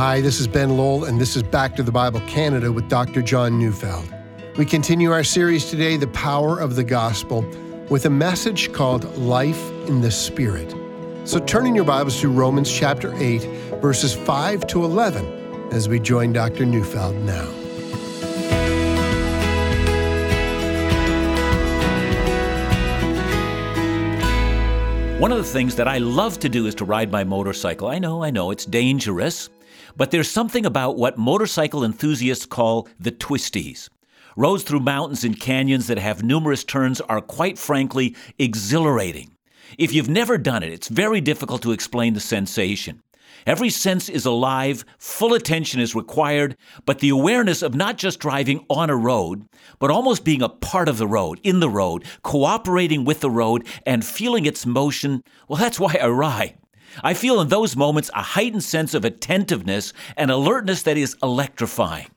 Hi, this is Ben Lowell, and this is Back to the Bible Canada with Dr. John Neufeld. We continue our series today, The Power of the Gospel, with a message called Life in the Spirit. So turn in your Bibles to Romans chapter 8, verses 5 to 11, as we join Dr. Neufeld now. One of the things that I love to do is to ride my motorcycle. I know, I know, it's dangerous. But there's something about what motorcycle enthusiasts call the twisties. Roads through mountains and canyons that have numerous turns are quite frankly exhilarating. If you've never done it, it's very difficult to explain the sensation. Every sense is alive, full attention is required, but the awareness of not just driving on a road, but almost being a part of the road, in the road, cooperating with the road, and feeling its motion, well, that's why I ride. I feel in those moments a heightened sense of attentiveness and alertness that is electrifying.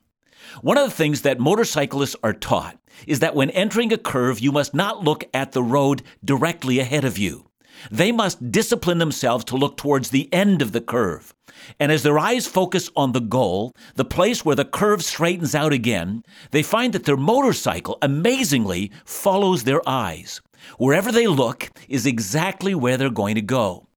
One of the things that motorcyclists are taught is that when entering a curve, you must not look at the road directly ahead of you. They must discipline themselves to look towards the end of the curve. And as their eyes focus on the goal, the place where the curve straightens out again, they find that their motorcycle amazingly follows their eyes. Wherever they look is exactly where they're going to go.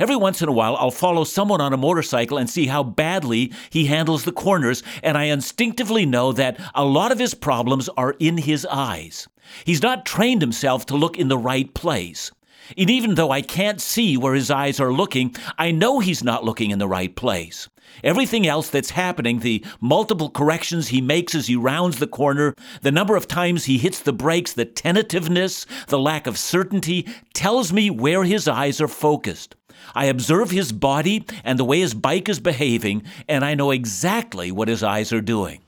Every once in a while, I'll follow someone on a motorcycle and see how badly he handles the corners, and I instinctively know that a lot of his problems are in his eyes. He's not trained himself to look in the right place. And even though I can't see where his eyes are looking, I know he's not looking in the right place. Everything else that's happening, the multiple corrections he makes as he rounds the corner, the number of times he hits the brakes, the tentativeness, the lack of certainty, tells me where his eyes are focused. I observe his body and the way his bike is behaving, and I know exactly what his eyes are doing.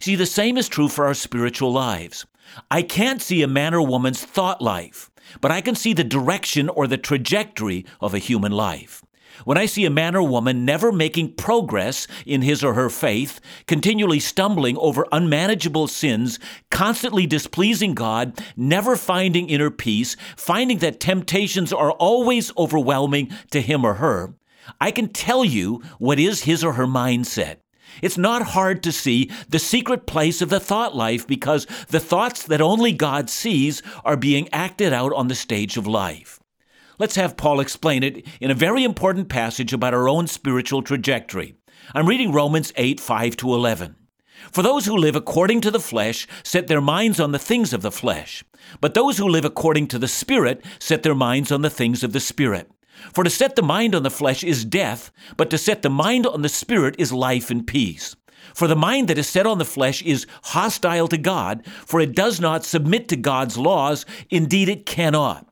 See, the same is true for our spiritual lives. I can't see a man or woman's thought life, but I can see the direction or the trajectory of a human life. When I see a man or woman never making progress in his or her faith, continually stumbling over unmanageable sins, constantly displeasing God, never finding inner peace, finding that temptations are always overwhelming to him or her, I can tell you what is his or her mindset. It's not hard to see the secret place of the thought life because the thoughts that only God sees are being acted out on the stage of life. Let's have Paul explain it in a very important passage about our own spiritual trajectory. I'm reading Romans 8 5 to 11. For those who live according to the flesh set their minds on the things of the flesh, but those who live according to the Spirit set their minds on the things of the Spirit. For to set the mind on the flesh is death, but to set the mind on the Spirit is life and peace. For the mind that is set on the flesh is hostile to God, for it does not submit to God's laws, indeed it cannot.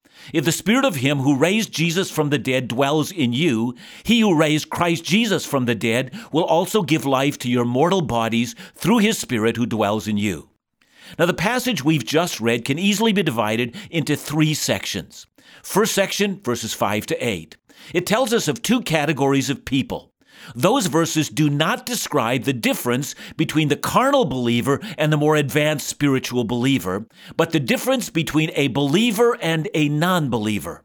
If the Spirit of Him who raised Jesus from the dead dwells in you, He who raised Christ Jesus from the dead will also give life to your mortal bodies through His Spirit who dwells in you. Now, the passage we've just read can easily be divided into three sections. First section, verses 5 to 8. It tells us of two categories of people those verses do not describe the difference between the carnal believer and the more advanced spiritual believer, but the difference between a believer and a non believer.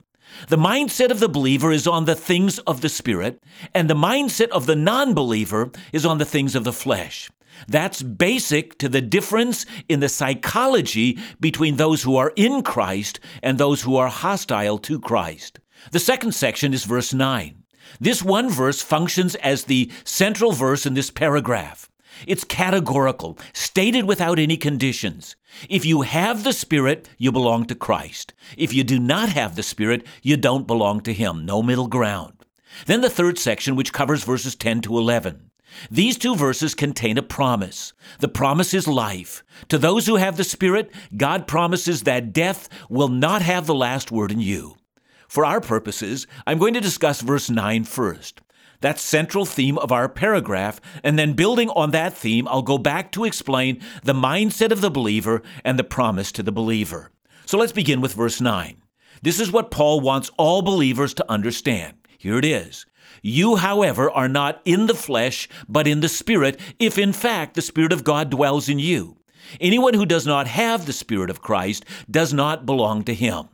The mindset of the believer is on the things of the Spirit, and the mindset of the non believer is on the things of the flesh. That's basic to the difference in the psychology between those who are in Christ and those who are hostile to Christ. The second section is verse 9. This one verse functions as the central verse in this paragraph. It's categorical, stated without any conditions. If you have the Spirit, you belong to Christ. If you do not have the Spirit, you don't belong to Him. No middle ground. Then the third section, which covers verses 10 to 11. These two verses contain a promise. The promise is life. To those who have the Spirit, God promises that death will not have the last word in you. For our purposes, I'm going to discuss verse 9 first. That central theme of our paragraph, and then building on that theme, I'll go back to explain the mindset of the believer and the promise to the believer. So let's begin with verse 9. This is what Paul wants all believers to understand. Here it is. You, however, are not in the flesh, but in the Spirit, if in fact the Spirit of God dwells in you. Anyone who does not have the Spirit of Christ does not belong to him.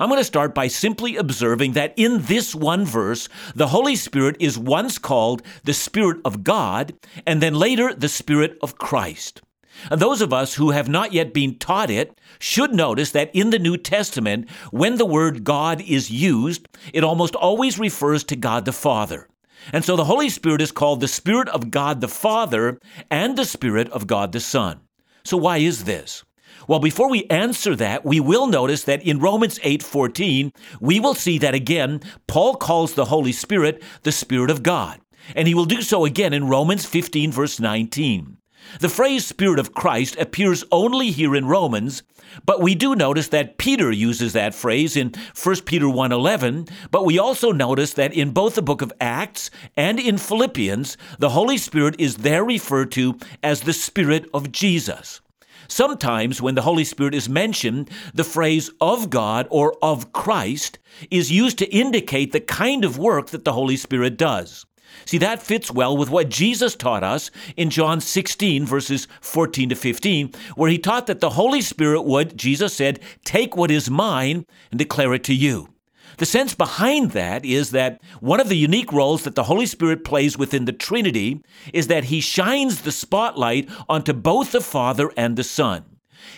I'm going to start by simply observing that in this one verse, the Holy Spirit is once called the Spirit of God, and then later the Spirit of Christ. And those of us who have not yet been taught it should notice that in the New Testament, when the word God is used, it almost always refers to God the Father. And so the Holy Spirit is called the Spirit of God the Father and the Spirit of God the Son. So why is this? Well, before we answer that, we will notice that in Romans 8:14, we will see that again Paul calls the Holy Spirit the Spirit of God. And he will do so again in Romans 15 verse 19. The phrase Spirit of Christ appears only here in Romans, but we do notice that Peter uses that phrase in 1 Peter 1:11, but we also notice that in both the book of Acts and in Philippians, the Holy Spirit is there referred to as the Spirit of Jesus. Sometimes, when the Holy Spirit is mentioned, the phrase of God or of Christ is used to indicate the kind of work that the Holy Spirit does. See, that fits well with what Jesus taught us in John 16, verses 14 to 15, where he taught that the Holy Spirit would, Jesus said, take what is mine and declare it to you. The sense behind that is that one of the unique roles that the Holy Spirit plays within the Trinity is that he shines the spotlight onto both the Father and the Son.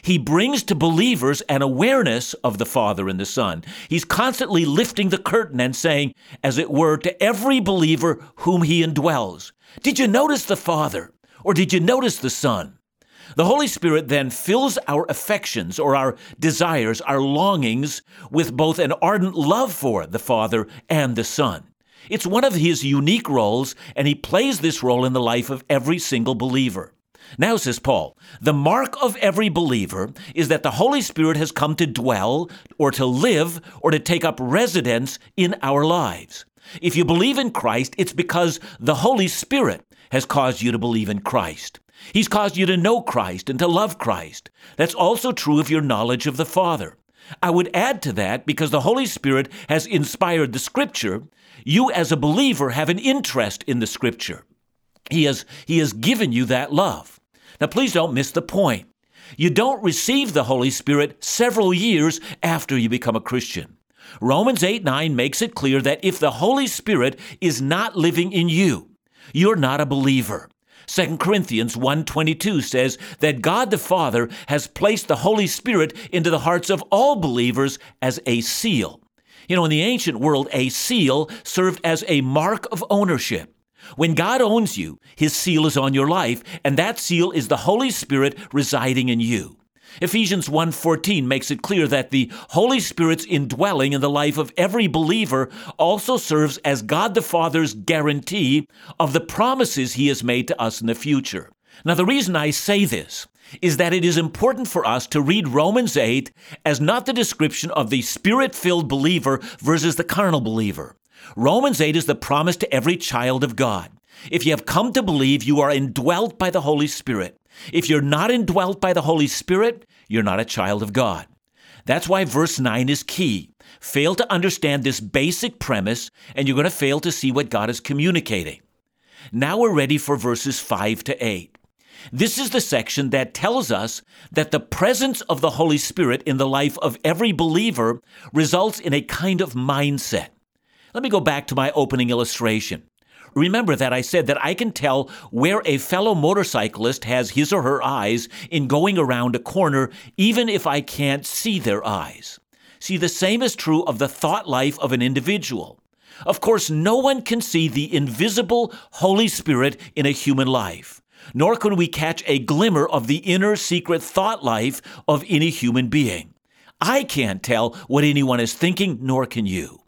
He brings to believers an awareness of the Father and the Son. He's constantly lifting the curtain and saying, as it were, to every believer whom he indwells, Did you notice the Father? Or did you notice the Son? The Holy Spirit then fills our affections or our desires, our longings, with both an ardent love for the Father and the Son. It's one of his unique roles, and he plays this role in the life of every single believer. Now, says Paul, the mark of every believer is that the Holy Spirit has come to dwell, or to live, or to take up residence in our lives. If you believe in Christ, it's because the Holy Spirit has caused you to believe in Christ. He's caused you to know Christ and to love Christ. That's also true of your knowledge of the Father. I would add to that, because the Holy Spirit has inspired the Scripture, you as a believer have an interest in the Scripture. He has, he has given you that love. Now, please don't miss the point. You don't receive the Holy Spirit several years after you become a Christian. Romans 8 9 makes it clear that if the Holy Spirit is not living in you, you're not a believer. 2 Corinthians 1:22 says that God the Father has placed the Holy Spirit into the hearts of all believers as a seal. You know, in the ancient world, a seal served as a mark of ownership. When God owns you, his seal is on your life, and that seal is the Holy Spirit residing in you. Ephesians 1:14 makes it clear that the Holy Spirit's indwelling in the life of every believer also serves as God the Father's guarantee of the promises he has made to us in the future. Now the reason I say this is that it is important for us to read Romans 8 as not the description of the spirit-filled believer versus the carnal believer. Romans 8 is the promise to every child of God. If you have come to believe, you are indwelt by the Holy Spirit. If you're not indwelt by the Holy Spirit, you're not a child of God. That's why verse 9 is key. Fail to understand this basic premise, and you're going to fail to see what God is communicating. Now we're ready for verses 5 to 8. This is the section that tells us that the presence of the Holy Spirit in the life of every believer results in a kind of mindset. Let me go back to my opening illustration. Remember that I said that I can tell where a fellow motorcyclist has his or her eyes in going around a corner, even if I can't see their eyes. See, the same is true of the thought life of an individual. Of course, no one can see the invisible Holy Spirit in a human life, nor can we catch a glimmer of the inner secret thought life of any human being. I can't tell what anyone is thinking, nor can you.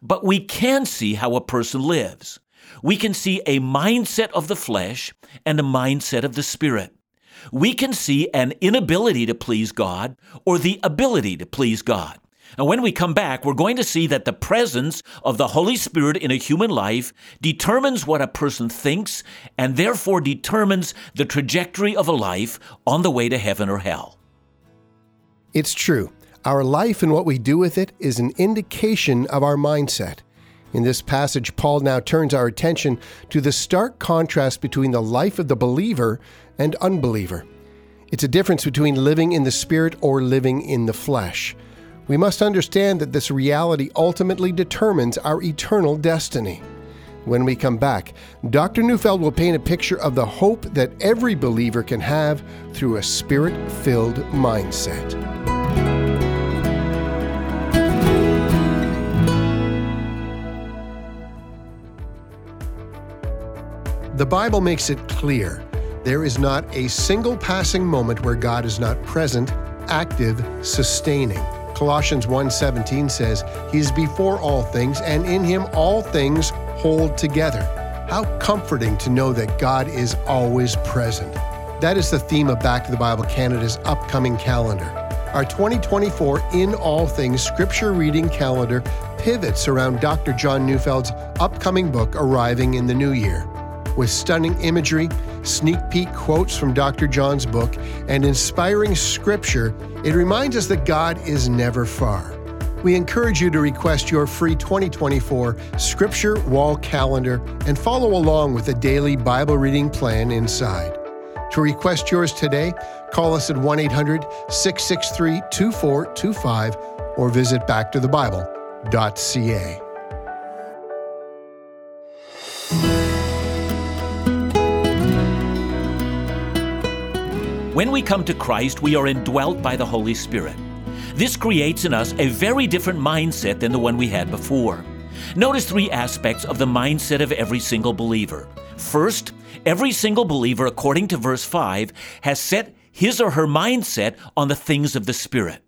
But we can see how a person lives we can see a mindset of the flesh and a mindset of the spirit. We can see an inability to please God or the ability to please God. And when we come back, we're going to see that the presence of the Holy Spirit in a human life determines what a person thinks and therefore determines the trajectory of a life on the way to heaven or hell. It's true. Our life and what we do with it is an indication of our mindset. In this passage, Paul now turns our attention to the stark contrast between the life of the believer and unbeliever. It's a difference between living in the spirit or living in the flesh. We must understand that this reality ultimately determines our eternal destiny. When we come back, Dr. Neufeld will paint a picture of the hope that every believer can have through a spirit filled mindset. The Bible makes it clear there is not a single passing moment where God is not present, active, sustaining. Colossians 1:17 says, "He is before all things, and in him all things hold together." How comforting to know that God is always present. That is the theme of Back to the Bible Canada's upcoming calendar. Our 2024 In All Things scripture reading calendar pivots around Dr. John Neufeld's upcoming book arriving in the new year with stunning imagery, sneak peek quotes from Dr. John's book, and inspiring scripture, it reminds us that God is never far. We encourage you to request your free 2024 Scripture Wall Calendar and follow along with a daily Bible reading plan inside. To request yours today, call us at 1 800 663 2425 or visit backtothebible.ca. When we come to Christ, we are indwelt by the Holy Spirit. This creates in us a very different mindset than the one we had before. Notice three aspects of the mindset of every single believer. First, every single believer, according to verse 5, has set his or her mindset on the things of the Spirit.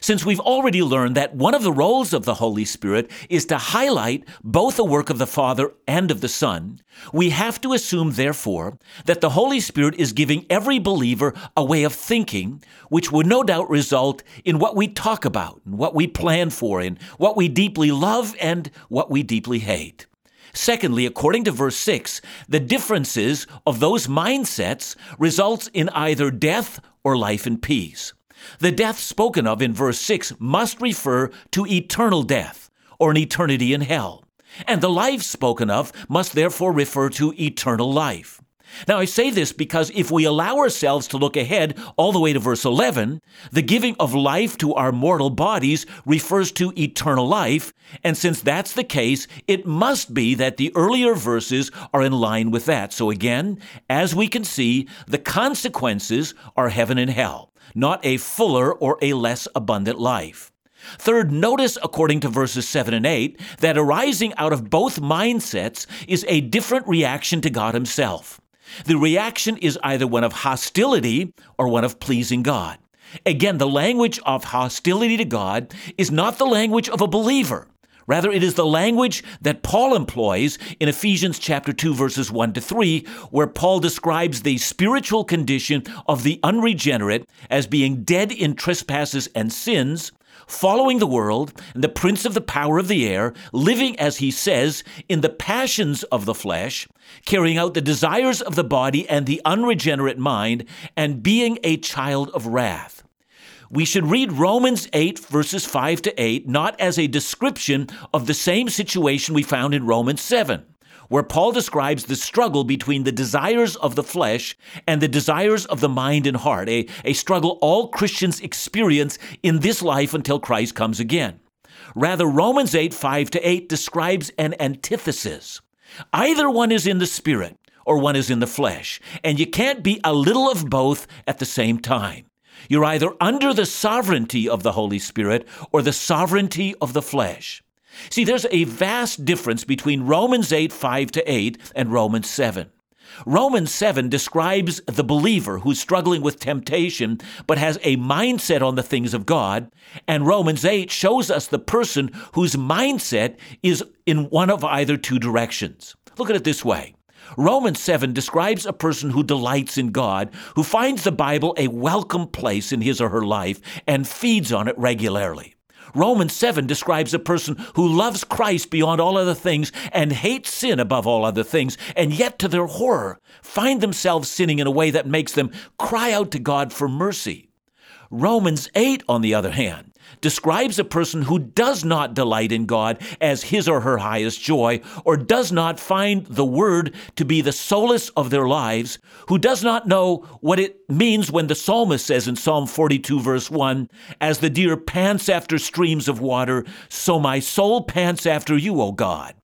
Since we've already learned that one of the roles of the Holy Spirit is to highlight both the work of the Father and of the Son, we have to assume, therefore, that the Holy Spirit is giving every believer a way of thinking which would no doubt result in what we talk about, and what we plan for, and what we deeply love and what we deeply hate. Secondly, according to verse 6, the differences of those mindsets results in either death or life and peace. The death spoken of in verse 6 must refer to eternal death, or an eternity in hell. And the life spoken of must therefore refer to eternal life. Now, I say this because if we allow ourselves to look ahead all the way to verse 11, the giving of life to our mortal bodies refers to eternal life, and since that's the case, it must be that the earlier verses are in line with that. So again, as we can see, the consequences are heaven and hell not a fuller or a less abundant life. Third, notice according to verses 7 and 8 that arising out of both mindsets is a different reaction to God Himself. The reaction is either one of hostility or one of pleasing God. Again, the language of hostility to God is not the language of a believer. Rather, it is the language that Paul employs in Ephesians chapter 2 verses 1 to 3, where Paul describes the spiritual condition of the unregenerate as being dead in trespasses and sins, following the world and the prince of the power of the air, living, as he says, in the passions of the flesh, carrying out the desires of the body and the unregenerate mind, and being a child of wrath. We should read Romans 8, verses 5 to 8, not as a description of the same situation we found in Romans 7, where Paul describes the struggle between the desires of the flesh and the desires of the mind and heart, a, a struggle all Christians experience in this life until Christ comes again. Rather, Romans 8, 5 to 8 describes an antithesis. Either one is in the spirit or one is in the flesh, and you can't be a little of both at the same time. You're either under the sovereignty of the Holy Spirit or the sovereignty of the flesh. See, there's a vast difference between Romans 8, 5 to 8, and Romans 7. Romans 7 describes the believer who's struggling with temptation but has a mindset on the things of God, and Romans 8 shows us the person whose mindset is in one of either two directions. Look at it this way Romans 7 describes a person who delights in God, who finds the Bible a welcome place in his or her life and feeds on it regularly. Romans 7 describes a person who loves Christ beyond all other things and hates sin above all other things, and yet to their horror find themselves sinning in a way that makes them cry out to God for mercy. Romans 8, on the other hand, describes a person who does not delight in God as his or her highest joy, or does not find the Word to be the solace of their lives, who does not know what it means when the psalmist says in Psalm 42, verse 1, As the deer pants after streams of water, so my soul pants after you, O God.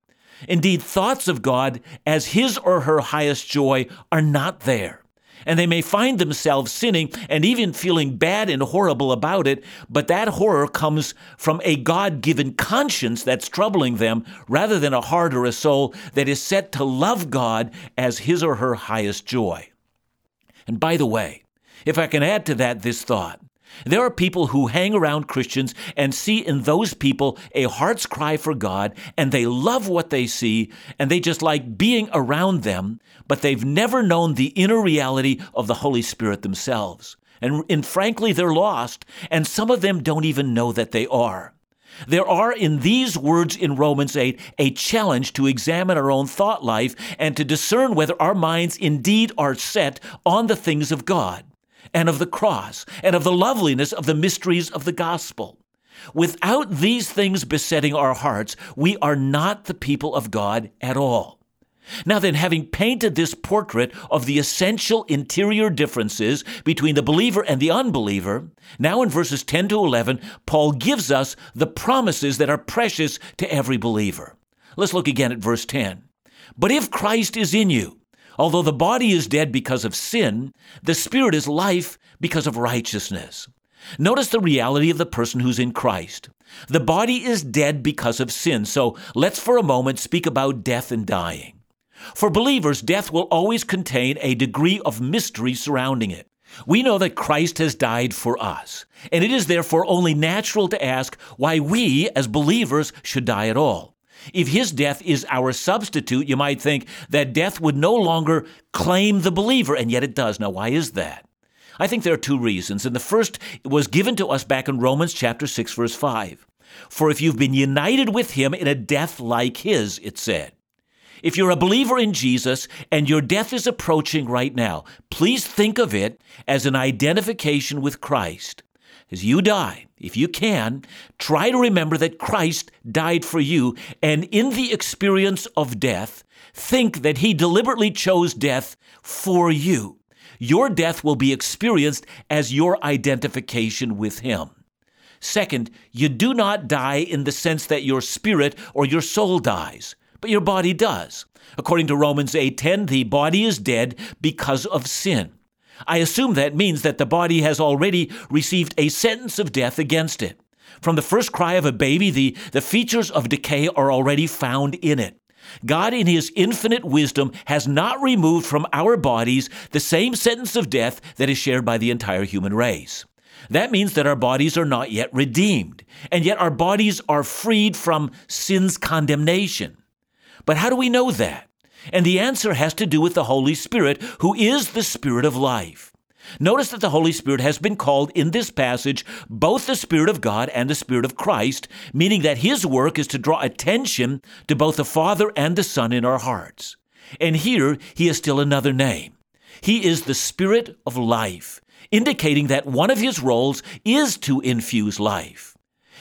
Indeed, thoughts of God as his or her highest joy are not there. And they may find themselves sinning and even feeling bad and horrible about it, but that horror comes from a God given conscience that's troubling them rather than a heart or a soul that is set to love God as his or her highest joy. And by the way, if I can add to that this thought, there are people who hang around Christians and see in those people a heart's cry for God, and they love what they see, and they just like being around them, but they've never known the inner reality of the Holy Spirit themselves. And, and frankly, they're lost, and some of them don't even know that they are. There are in these words in Romans 8 a challenge to examine our own thought life and to discern whether our minds indeed are set on the things of God and of the cross and of the loveliness of the mysteries of the gospel. Without these things besetting our hearts, we are not the people of God at all. Now, then, having painted this portrait of the essential interior differences between the believer and the unbeliever, now in verses 10 to 11, Paul gives us the promises that are precious to every believer. Let's look again at verse 10. But if Christ is in you, Although the body is dead because of sin, the spirit is life because of righteousness. Notice the reality of the person who's in Christ. The body is dead because of sin, so let's for a moment speak about death and dying. For believers, death will always contain a degree of mystery surrounding it. We know that Christ has died for us, and it is therefore only natural to ask why we, as believers, should die at all. If his death is our substitute, you might think that death would no longer claim the believer, and yet it does. Now, why is that? I think there are two reasons. And the first was given to us back in Romans chapter 6, verse 5. For if you've been united with him in a death like his, it said. If you're a believer in Jesus and your death is approaching right now, please think of it as an identification with Christ. As you die, if you can, try to remember that Christ died for you, and in the experience of death, think that He deliberately chose death for you. Your death will be experienced as your identification with Him. Second, you do not die in the sense that your spirit or your soul dies, but your body does. According to Romans 8:10, the body is dead because of sin. I assume that means that the body has already received a sentence of death against it. From the first cry of a baby, the, the features of decay are already found in it. God, in His infinite wisdom, has not removed from our bodies the same sentence of death that is shared by the entire human race. That means that our bodies are not yet redeemed, and yet our bodies are freed from sin's condemnation. But how do we know that? And the answer has to do with the Holy Spirit, who is the Spirit of life. Notice that the Holy Spirit has been called in this passage both the Spirit of God and the Spirit of Christ, meaning that His work is to draw attention to both the Father and the Son in our hearts. And here He is still another name. He is the Spirit of life, indicating that one of His roles is to infuse life.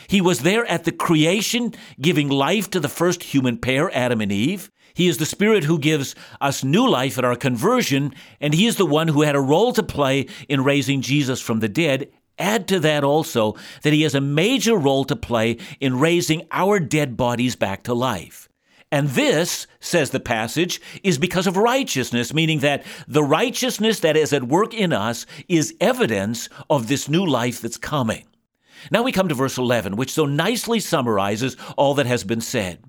He was there at the creation, giving life to the first human pair, Adam and Eve. He is the Spirit who gives us new life at our conversion, and He is the one who had a role to play in raising Jesus from the dead. Add to that also that He has a major role to play in raising our dead bodies back to life. And this, says the passage, is because of righteousness, meaning that the righteousness that is at work in us is evidence of this new life that's coming. Now we come to verse 11, which so nicely summarizes all that has been said.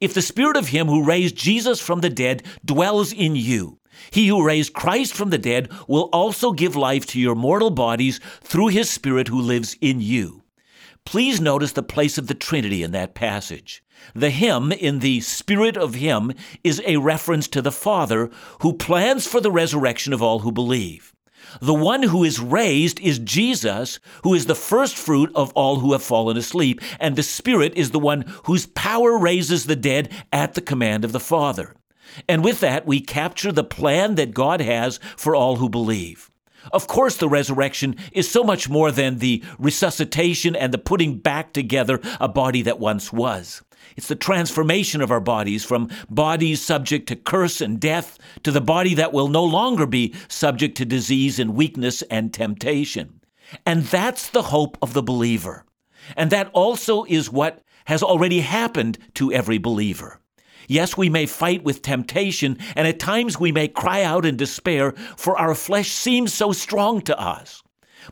If the spirit of him who raised Jesus from the dead dwells in you, he who raised Christ from the dead will also give life to your mortal bodies through his spirit who lives in you. Please notice the place of the Trinity in that passage. The him in the spirit of him is a reference to the Father who plans for the resurrection of all who believe. The one who is raised is Jesus, who is the first fruit of all who have fallen asleep, and the Spirit is the one whose power raises the dead at the command of the Father. And with that, we capture the plan that God has for all who believe. Of course, the resurrection is so much more than the resuscitation and the putting back together a body that once was. It's the transformation of our bodies from bodies subject to curse and death to the body that will no longer be subject to disease and weakness and temptation. And that's the hope of the believer. And that also is what has already happened to every believer. Yes, we may fight with temptation, and at times we may cry out in despair, for our flesh seems so strong to us.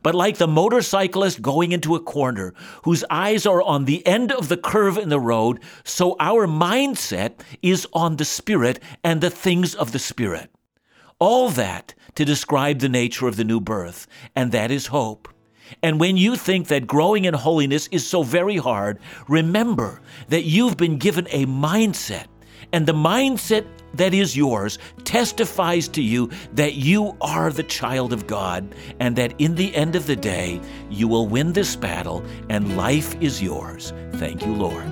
But like the motorcyclist going into a corner, whose eyes are on the end of the curve in the road, so our mindset is on the Spirit and the things of the Spirit. All that to describe the nature of the new birth, and that is hope. And when you think that growing in holiness is so very hard, remember that you've been given a mindset and the mindset that is yours testifies to you that you are the child of God and that in the end of the day, you will win this battle and life is yours. Thank you, Lord.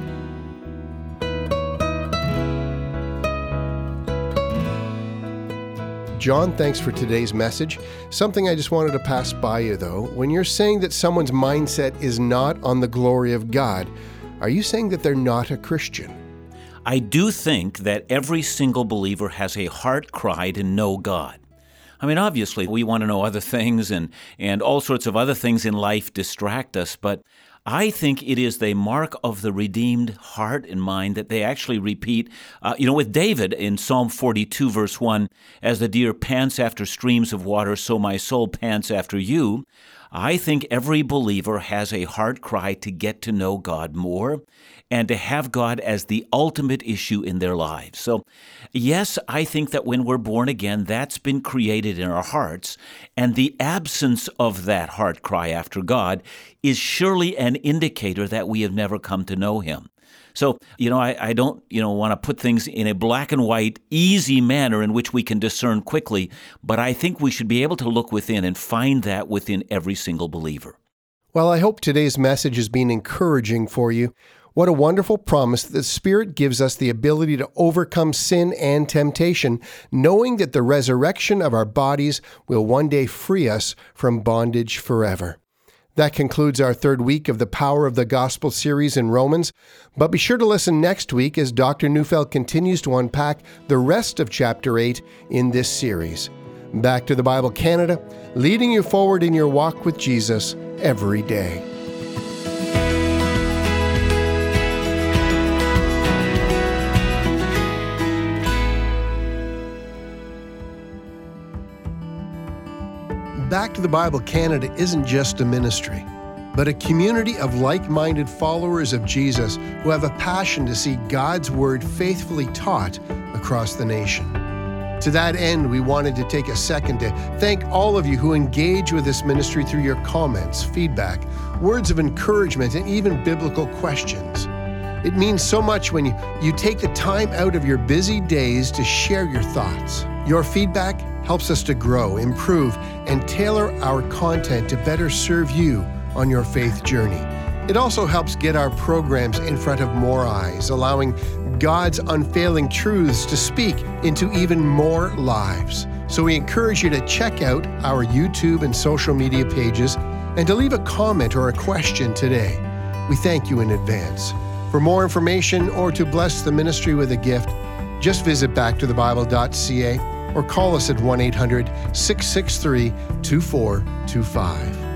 John, thanks for today's message. Something I just wanted to pass by you, though. When you're saying that someone's mindset is not on the glory of God, are you saying that they're not a Christian? I do think that every single believer has a heart cry to know God. I mean, obviously, we want to know other things, and, and all sorts of other things in life distract us, but I think it is the mark of the redeemed heart and mind that they actually repeat. Uh, you know, with David in Psalm 42, verse 1, as the deer pants after streams of water, so my soul pants after you. I think every believer has a heart cry to get to know God more and to have God as the ultimate issue in their lives. So, yes, I think that when we're born again, that's been created in our hearts, and the absence of that heart cry after God is surely an indicator that we have never come to know Him. So, you know, I, I don't, you know, want to put things in a black and white, easy manner in which we can discern quickly, but I think we should be able to look within and find that within every single believer. Well, I hope today's message has been encouraging for you. What a wonderful promise that the Spirit gives us the ability to overcome sin and temptation, knowing that the resurrection of our bodies will one day free us from bondage forever. That concludes our third week of the Power of the Gospel series in Romans. But be sure to listen next week as Dr. Neufeld continues to unpack the rest of chapter 8 in this series. Back to the Bible Canada, leading you forward in your walk with Jesus every day. Back to the Bible Canada isn't just a ministry, but a community of like minded followers of Jesus who have a passion to see God's Word faithfully taught across the nation. To that end, we wanted to take a second to thank all of you who engage with this ministry through your comments, feedback, words of encouragement, and even biblical questions. It means so much when you, you take the time out of your busy days to share your thoughts. Your feedback helps us to grow, improve, and tailor our content to better serve you on your faith journey. It also helps get our programs in front of more eyes, allowing God's unfailing truths to speak into even more lives. So we encourage you to check out our YouTube and social media pages and to leave a comment or a question today. We thank you in advance. For more information or to bless the ministry with a gift, just visit backtothebible.ca or call us at 1 800 663 2425.